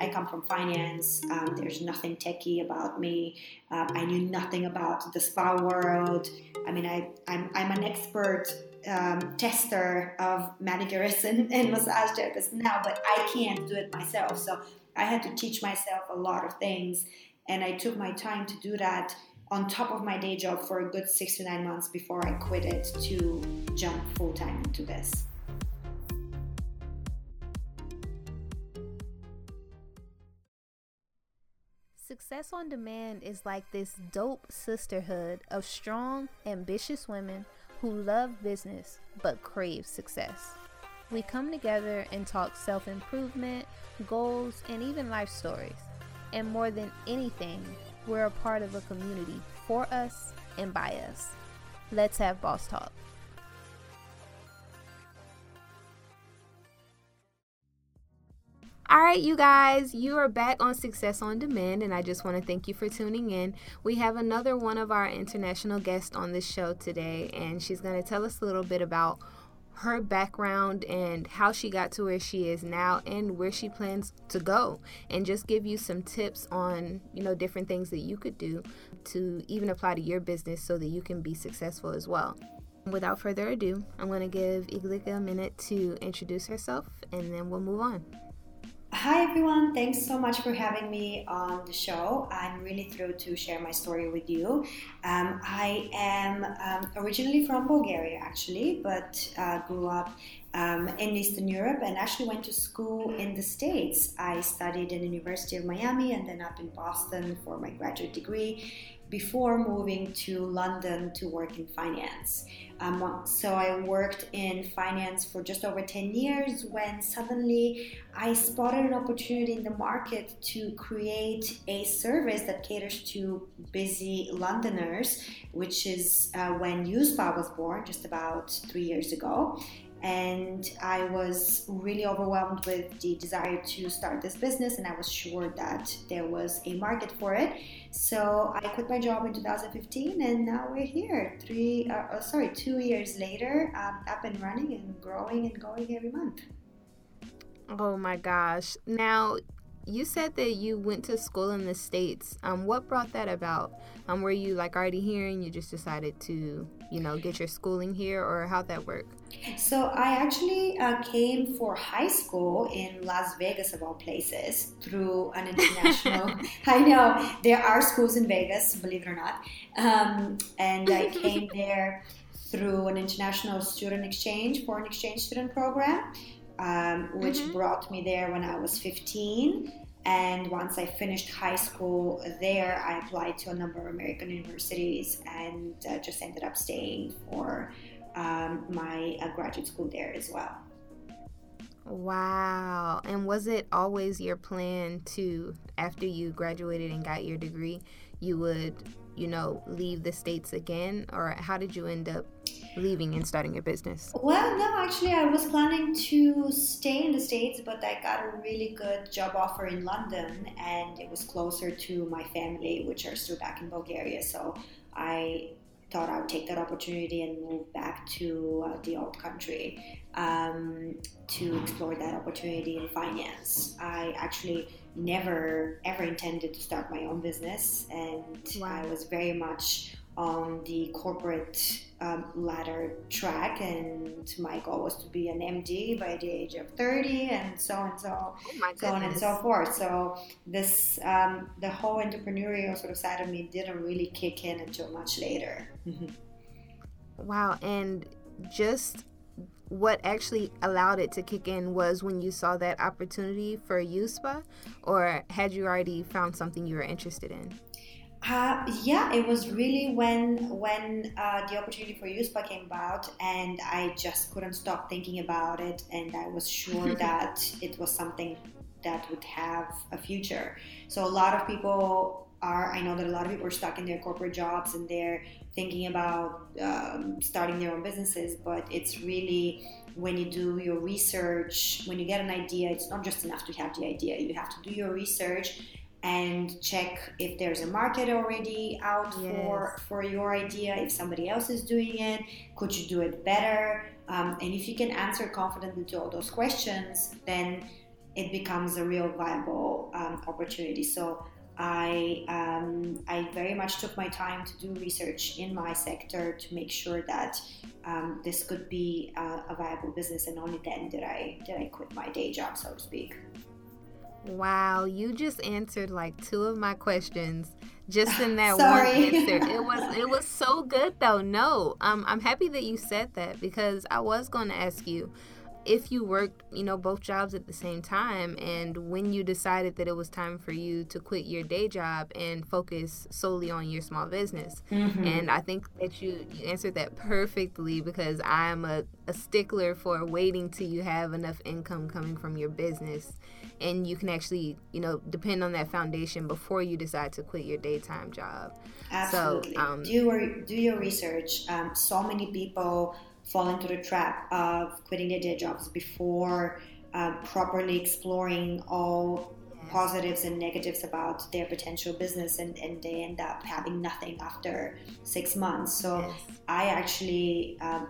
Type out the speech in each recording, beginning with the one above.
I come from finance. Um, there's nothing techie about me. Uh, I knew nothing about the spa world. I mean, I, I'm, I'm an expert um, tester of manicurists and, and massage therapists now, but I can't do it myself. So I had to teach myself a lot of things, and I took my time to do that on top of my day job for a good six to nine months before I quit it to jump full time into this. Success on Demand is like this dope sisterhood of strong, ambitious women who love business but crave success. We come together and talk self improvement, goals, and even life stories. And more than anything, we're a part of a community for us and by us. Let's have Boss Talk. All right, you guys, you are back on Success on Demand, and I just want to thank you for tuning in. We have another one of our international guests on this show today, and she's going to tell us a little bit about her background and how she got to where she is now and where she plans to go and just give you some tips on you know different things that you could do to even apply to your business so that you can be successful as well without further ado i'm going to give iglika a minute to introduce herself and then we'll move on Hi everyone, thanks so much for having me on the show. I'm really thrilled to share my story with you. Um, I am um, originally from Bulgaria actually, but uh, grew up um, in Eastern Europe and actually went to school in the States. I studied in the University of Miami and then up in Boston for my graduate degree before moving to London to work in finance. Um, so I worked in finance for just over 10 years when suddenly I spotted an opportunity in the market to create a service that caters to busy Londoners, which is uh, when USPA was born just about three years ago and I was really overwhelmed with the desire to start this business, and I was sure that there was a market for it. So I quit my job in 2015, and now we're here. Three, uh, oh, sorry, two years later, um, up and running and growing and going every month. Oh my gosh! Now you said that you went to school in the states. Um, what brought that about? Um, were you like already here and you just decided to, you know, get your schooling here, or how'd that work? So I actually uh, came for high school in Las Vegas, of all places, through an international. I know there are schools in Vegas, believe it or not, um, and I came there through an international student exchange, foreign exchange student program um, which mm-hmm. brought me there when I was 15. And once I finished high school there, I applied to a number of American universities and uh, just ended up staying for um, my uh, graduate school there as well. Wow. And was it always your plan to, after you graduated and got your degree, you would, you know, leave the States again? Or how did you end up leaving and starting a business? Well, no, actually, I was planning to stay in the States, but I got a really good job offer in London and it was closer to my family, which are still back in Bulgaria. So I thought I would take that opportunity and move back to uh, the old country um, to explore that opportunity in finance. I actually never ever intended to start my own business, and wow. I was very much on the corporate um, ladder track, and my goal was to be an MD by the age of 30, and so and so, oh so on and so forth. So this, um, the whole entrepreneurial sort of side of me didn't really kick in until much later. wow, and just what actually allowed it to kick in was when you saw that opportunity for USPA, or had you already found something you were interested in? Uh, yeah, it was really when when uh, the opportunity for USPA came about, and I just couldn't stop thinking about it, and I was sure that it was something that would have a future. So a lot of people are. I know that a lot of people are stuck in their corporate jobs and they're thinking about um, starting their own businesses, but it's really when you do your research, when you get an idea, it's not just enough to have the idea. You have to do your research and check if there's a market already out yes. for for your idea if somebody else is doing it could you do it better um, and if you can answer confidently to all those questions then it becomes a real viable um, opportunity. So I um, I very much took my time to do research in my sector to make sure that um, this could be a, a, viable business, and only then did I did I quit my day job, so to speak. Wow, you just answered like two of my questions just in that one answer. It was it was so good though. No, um, I'm happy that you said that because I was going to ask you if you worked, you know, both jobs at the same time and when you decided that it was time for you to quit your day job and focus solely on your small business. Mm-hmm. And I think that you, you answered that perfectly because I'm a, a stickler for waiting till you have enough income coming from your business and you can actually, you know, depend on that foundation before you decide to quit your daytime job. Absolutely. So, um, do your do your research. Um, so many people fall into the trap of quitting their day jobs before uh, properly exploring all positives and negatives about their potential business and, and they end up having nothing after six months so yes. i actually um,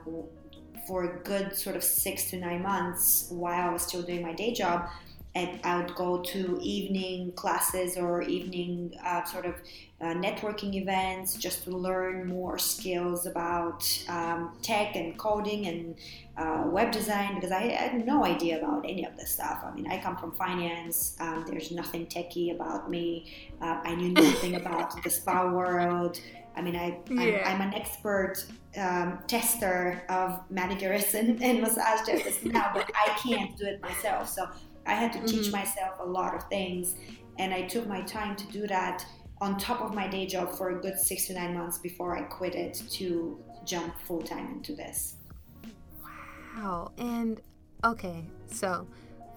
for a good sort of six to nine months while i was still doing my day job and I would go to evening classes or evening uh, sort of uh, networking events just to learn more skills about um, tech and coding and uh, web design because I, I, had no idea about any of this stuff. I mean, I come from finance. Um, there's nothing techy about me. Uh, I knew nothing about the spa world. I mean, I, yeah. I'm, I'm, an expert um, tester of manicurists and, and massage therapists now, but I can't do it myself. So I had to teach mm-hmm. myself a lot of things, and I took my time to do that on top of my day job for a good six to nine months before I quit it to jump full time into this. Wow. And okay, so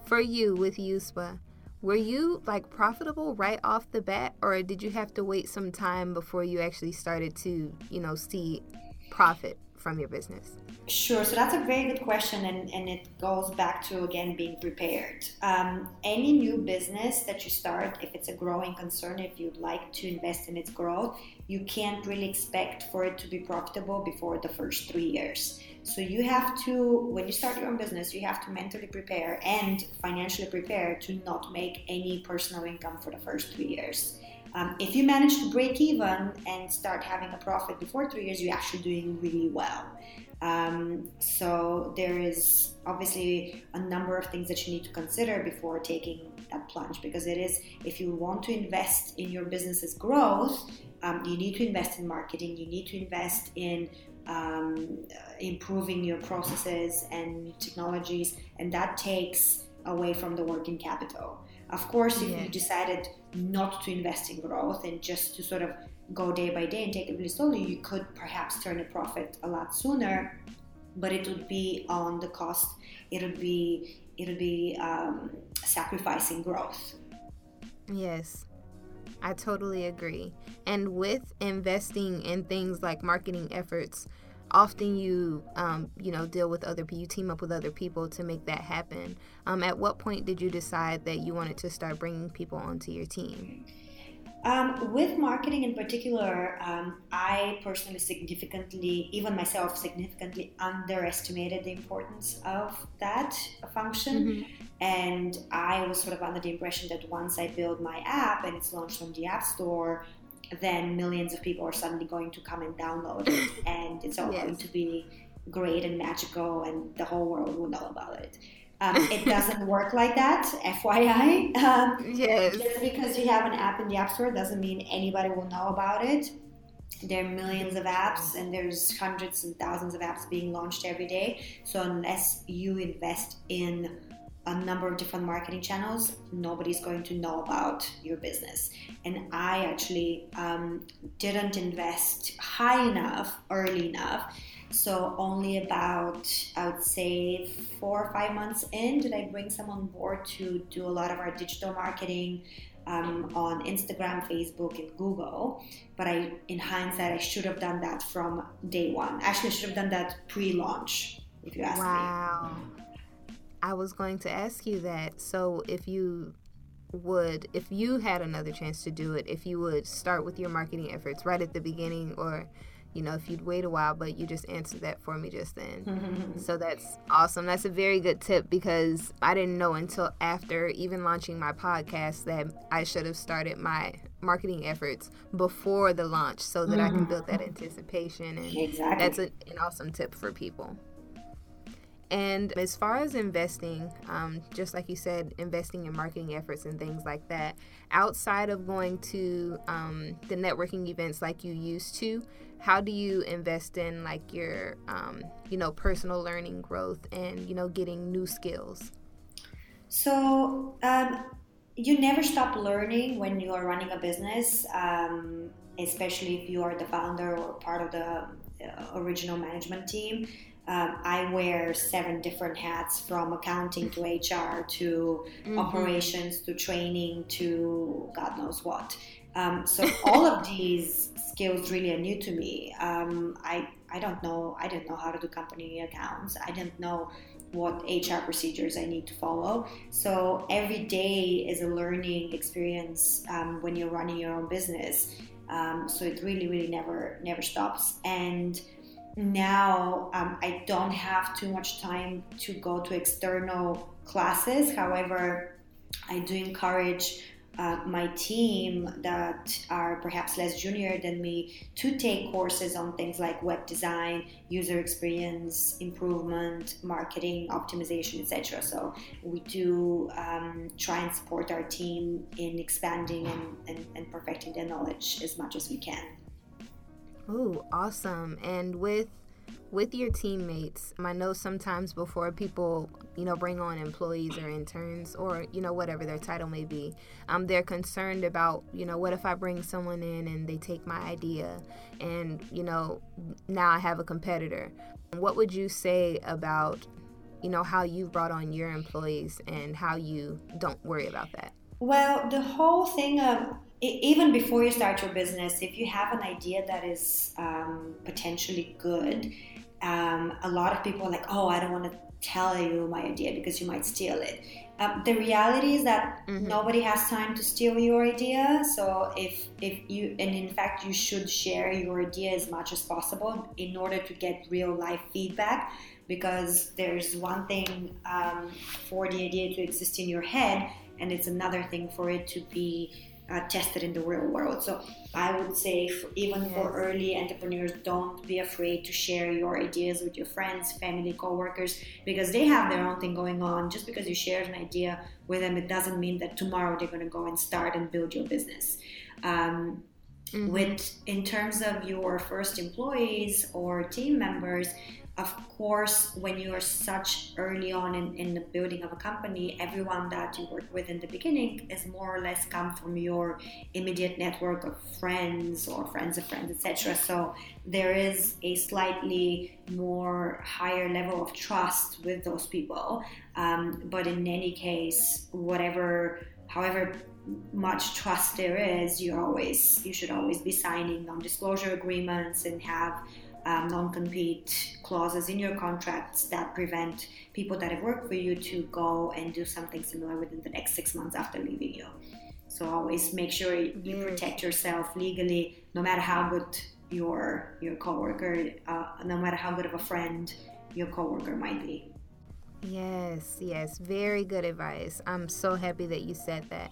for you with USPA, were you like profitable right off the bat, or did you have to wait some time before you actually started to, you know, see profit from your business? Sure. So that's a very good question, and, and it goes back to again being prepared. Um, any new business that you start, if it's a growing concern, if you'd like to invest in its growth, you can't really expect for it to be profitable before the first three years. So you have to, when you start your own business, you have to mentally prepare and financially prepare to not make any personal income for the first three years. Um, if you manage to break even and start having a profit before three years, you're actually doing really well. Um, so there is obviously a number of things that you need to consider before taking that plunge because it is if you want to invest in your business's growth, um, you need to invest in marketing, you need to invest in um, improving your processes and technologies, and that takes away from the working capital. Of course, if yeah. you decided not to invest in growth and just to sort of go day by day and take it really slowly, you could perhaps turn a profit a lot sooner, but it would be on the cost. It would be it would be um, sacrificing growth. Yes, I totally agree. And with investing in things like marketing efforts, often you um, you know deal with other people you team up with other people to make that happen um, at what point did you decide that you wanted to start bringing people onto your team um, with marketing in particular, um, I personally significantly, even myself, significantly underestimated the importance of that function. Mm-hmm. And I was sort of under the impression that once I build my app and it's launched on the App Store, then millions of people are suddenly going to come and download it, and it's all yes. going to be great and magical, and the whole world will know about it. Um, it doesn't work like that, FYI. Um, yes. Just because you have an app in the App Store doesn't mean anybody will know about it. There are millions of apps, and there's hundreds and thousands of apps being launched every day. So unless you invest in a number of different marketing channels, nobody's going to know about your business. And I actually um, didn't invest high enough, early enough. So only about, I would say, four or five months in, did I bring someone on board to do a lot of our digital marketing um, on Instagram, Facebook, and Google. But I, in hindsight, I should have done that from day one. Actually, I should have done that pre-launch, if you ask wow. me. Wow. I was going to ask you that. So if you would, if you had another chance to do it, if you would start with your marketing efforts right at the beginning or you know, if you'd wait a while, but you just answered that for me just then. so that's awesome. That's a very good tip because I didn't know until after even launching my podcast that I should have started my marketing efforts before the launch so that mm-hmm. I can build that anticipation. And exactly. that's a, an awesome tip for people. And as far as investing, um, just like you said, investing in marketing efforts and things like that, outside of going to um, the networking events like you used to, how do you invest in like your, um, you know, personal learning growth and you know getting new skills? So um, you never stop learning when you are running a business, um, especially if you are the founder or part of the uh, original management team um, I wear seven different hats from accounting to HR to mm-hmm. operations to training to God knows what. Um, so all of these skills really are new to me. Um, I I don't know. I didn't know how to do company accounts. I didn't know what HR procedures I need to follow. So every day is a learning experience um, when you're running your own business. Um, so it really, really never, never stops. And now um, I don't have too much time to go to external classes. However, I do encourage uh, my team that are perhaps less junior than me to take courses on things like web design, user experience improvement, marketing optimization, etc. So we do um, try and support our team in expanding and, and, and perfecting their knowledge as much as we can. Oh, awesome. And with with your teammates, I know sometimes before people, you know, bring on employees or interns or, you know, whatever their title may be, um, they're concerned about, you know, what if I bring someone in and they take my idea and, you know, now I have a competitor. What would you say about, you know, how you've brought on your employees and how you don't worry about that? Well, the whole thing of even before you start your business, if you have an idea that is um, potentially good, um, a lot of people are like, oh, I don't want to tell you my idea because you might steal it. Um, the reality is that mm-hmm. nobody has time to steal your idea. So if if you and in fact you should share your idea as much as possible in order to get real life feedback. Because there's one thing um, for the idea to exist in your head, and it's another thing for it to be uh, tested in the real world. So I would say, for, even yes. for early entrepreneurs, don't be afraid to share your ideas with your friends, family, coworkers, because they have their own thing going on. Just because you shared an idea with them, it doesn't mean that tomorrow they're going to go and start and build your business. Um, mm-hmm. With in terms of your first employees or team members, of course, when you are such early on in, in the building of a company, everyone that you work with in the beginning is more or less come from your immediate network of friends or friends of friends, etc. So there is a slightly more higher level of trust with those people. Um, but in any case, whatever, however much trust there is, you always you should always be signing non-disclosure agreements and have um, non-compete clauses in your contracts that prevent people that have worked for you to go and do something similar within the next six months after leaving you. So always make sure you protect yourself legally, no matter how good your your coworker, uh, no matter how good of a friend your coworker might be. Yes, yes, very good advice. I'm so happy that you said that.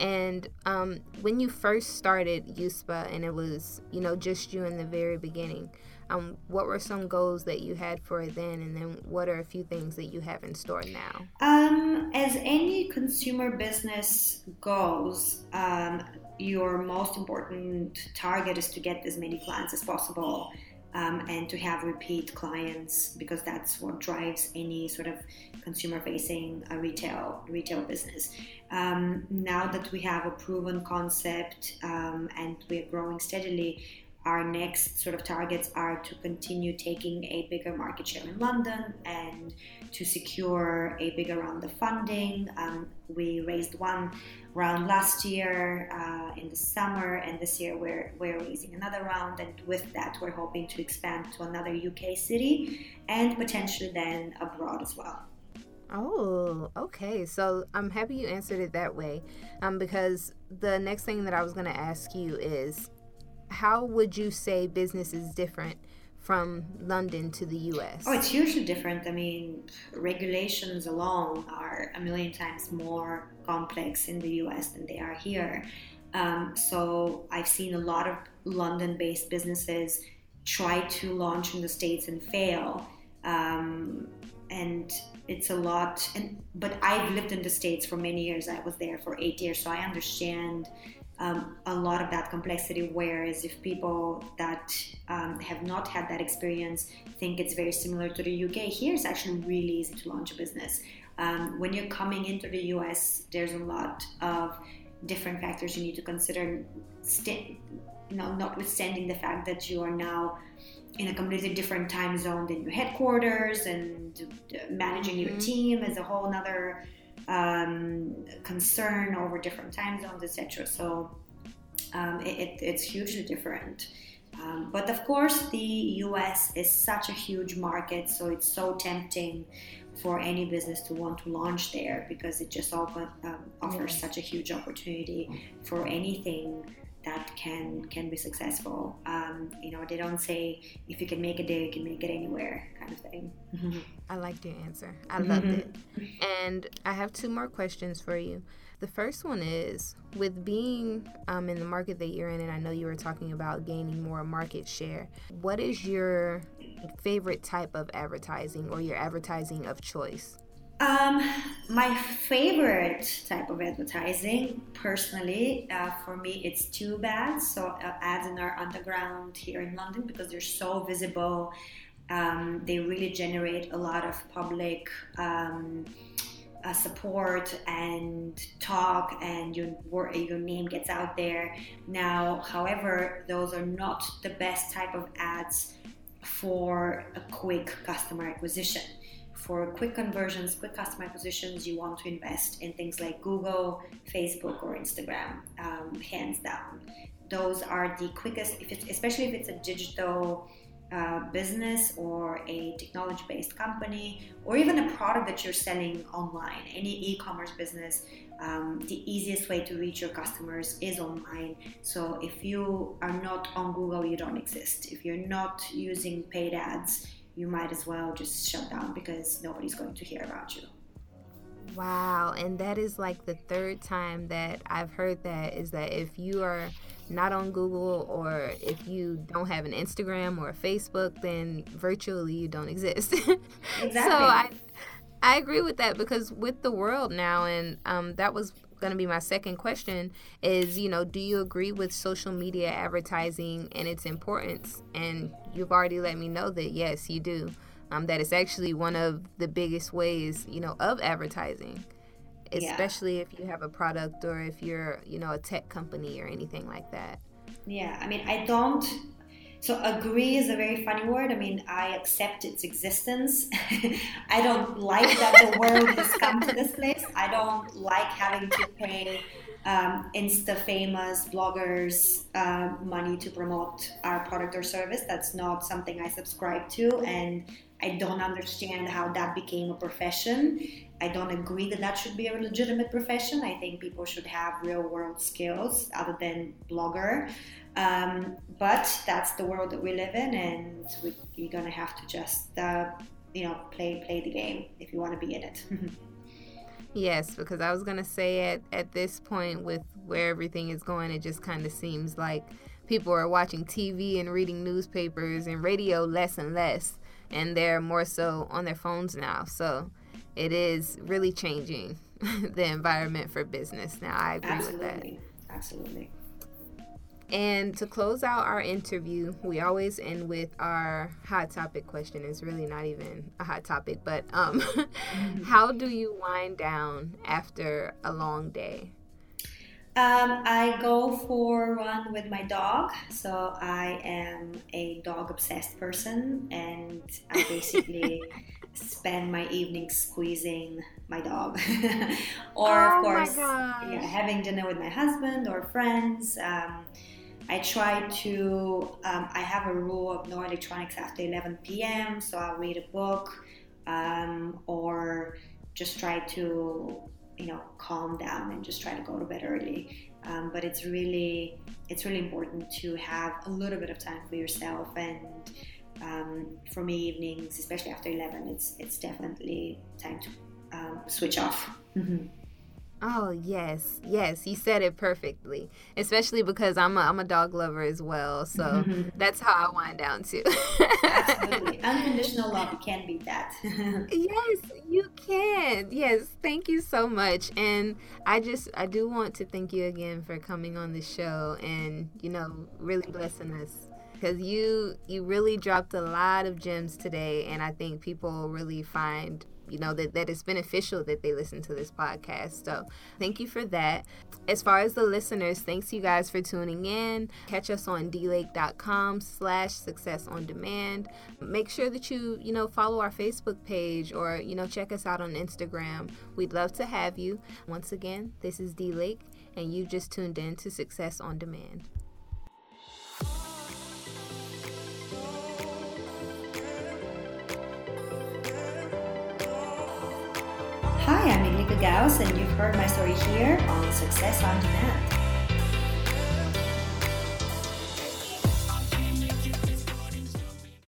And um, when you first started USPA and it was, you know, just you in the very beginning, um, what were some goals that you had for it then, and then what are a few things that you have in store now? Um, as any consumer business goes, um, your most important target is to get as many clients as possible. Um, and to have repeat clients because that's what drives any sort of consumer-facing uh, retail retail business. Um, now that we have a proven concept um, and we're growing steadily, our next sort of targets are to continue taking a bigger market share in London and to secure a bigger round of funding. Um, we raised one round last year uh, in the summer, and this year we're, we're raising another round. And with that, we're hoping to expand to another UK city and potentially then abroad as well. Oh, okay. So I'm happy you answered it that way um, because the next thing that I was going to ask you is how would you say business is different from London to the US? Oh, it's hugely different. I mean, regulations alone are a million times more complex in the US than they are here. Um, so I've seen a lot of London based businesses try to launch in the States and fail. Um, and it's a lot and but i've lived in the states for many years i was there for eight years so i understand um, a lot of that complexity. Whereas if people that um, have not had that experience think it's very similar to the UK, here it's actually really easy to launch a business. Um, when you're coming into the US, there's a lot of different factors you need to consider. St- you know, notwithstanding the fact that you are now in a completely different time zone than your headquarters and managing your mm-hmm. team is a whole other um, concern over different time zones, etc. So um, it, it, it's hugely different. Um, but of course, the US is such a huge market, so it's so tempting for any business to want to launch there because it just open, um, offers such a huge opportunity for anything that can can be successful. Um, you know, they don't say if you can make it there, you can make it anywhere, kind of thing. I liked your answer. I loved it. And I have two more questions for you. The first one is with being um, in the market that you're in, and I know you were talking about gaining more market share. What is your favorite type of advertising or your advertising of choice? Um, my favorite type of advertising, personally, uh, for me, it's tube ads. So uh, ads in our underground here in London because they're so visible. Um, they really generate a lot of public um, uh, support and talk, and your your name gets out there. Now, however, those are not the best type of ads for a quick customer acquisition for quick conversions, quick customer acquisitions, you want to invest in things like Google, Facebook, or Instagram, um, hands down. Those are the quickest, if especially if it's a digital uh, business or a technology based company, or even a product that you're selling online, any e commerce business. Um, the easiest way to reach your customers is online. So if you are not on Google, you don't exist. If you're not using paid ads, you might as well just shut down because nobody's going to hear about you. Wow, and that is like the third time that I've heard that is that if you are not on Google or if you don't have an Instagram or a Facebook, then virtually you don't exist. Exactly. so I I agree with that because with the world now, and um, that was going to be my second question is you know do you agree with social media advertising and its importance? And you've already let me know that yes you do. Um, that it's actually one of the biggest ways you know of advertising especially yeah. if you have a product or if you're you know a tech company or anything like that. Yeah i mean i don't so agree is a very funny word. I mean, I accept its existence. I don't like that the world has come to this place. I don't like having to pay um, Insta famous bloggers uh, money to promote our product or service. That's not something I subscribe to, and I don't understand how that became a profession. I don't agree that that should be a legitimate profession. I think people should have real world skills other than blogger. Um, but that's the world that we live in, and we, you're gonna have to just, uh, you know, play play the game if you want to be in it. yes, because I was gonna say at at this point with where everything is going, it just kind of seems like people are watching TV and reading newspapers and radio less and less, and they're more so on their phones now. So it is really changing the environment for business now. I agree Absolutely. with that. Absolutely. And to close out our interview, we always end with our hot topic question. It's really not even a hot topic, but um, how do you wind down after a long day? Um, I go for run with my dog. So I am a dog obsessed person, and I basically spend my evenings squeezing my dog, or oh of course, yeah, having dinner with my husband or friends. Um, I try to, um, I have a rule of no electronics after 11 p.m., so I'll read a book um, or just try to you know calm down and just try to go to bed early. Um, but it's really it's really important to have a little bit of time for yourself and um, for me evenings especially after 11 it's it's definitely time to um, switch off mm-hmm. Oh yes, yes, you said it perfectly. Especially because I'm a, I'm a dog lover as well, so mm-hmm. that's how I wind down too. Absolutely, unconditional love can beat that. yes, you can. Yes, thank you so much, and I just I do want to thank you again for coming on the show and you know really blessing us because you you really dropped a lot of gems today, and I think people really find you know that, that it's beneficial that they listen to this podcast. So thank you for that. As far as the listeners thanks you guys for tuning in. Catch us on dlake.com slash success on demand. Make sure that you you know follow our facebook page or you know check us out on instagram. We'd love to have you. Once again this is d lake and you just tuned in to success on demand Gauss, and you've heard my story here on Success on Demand.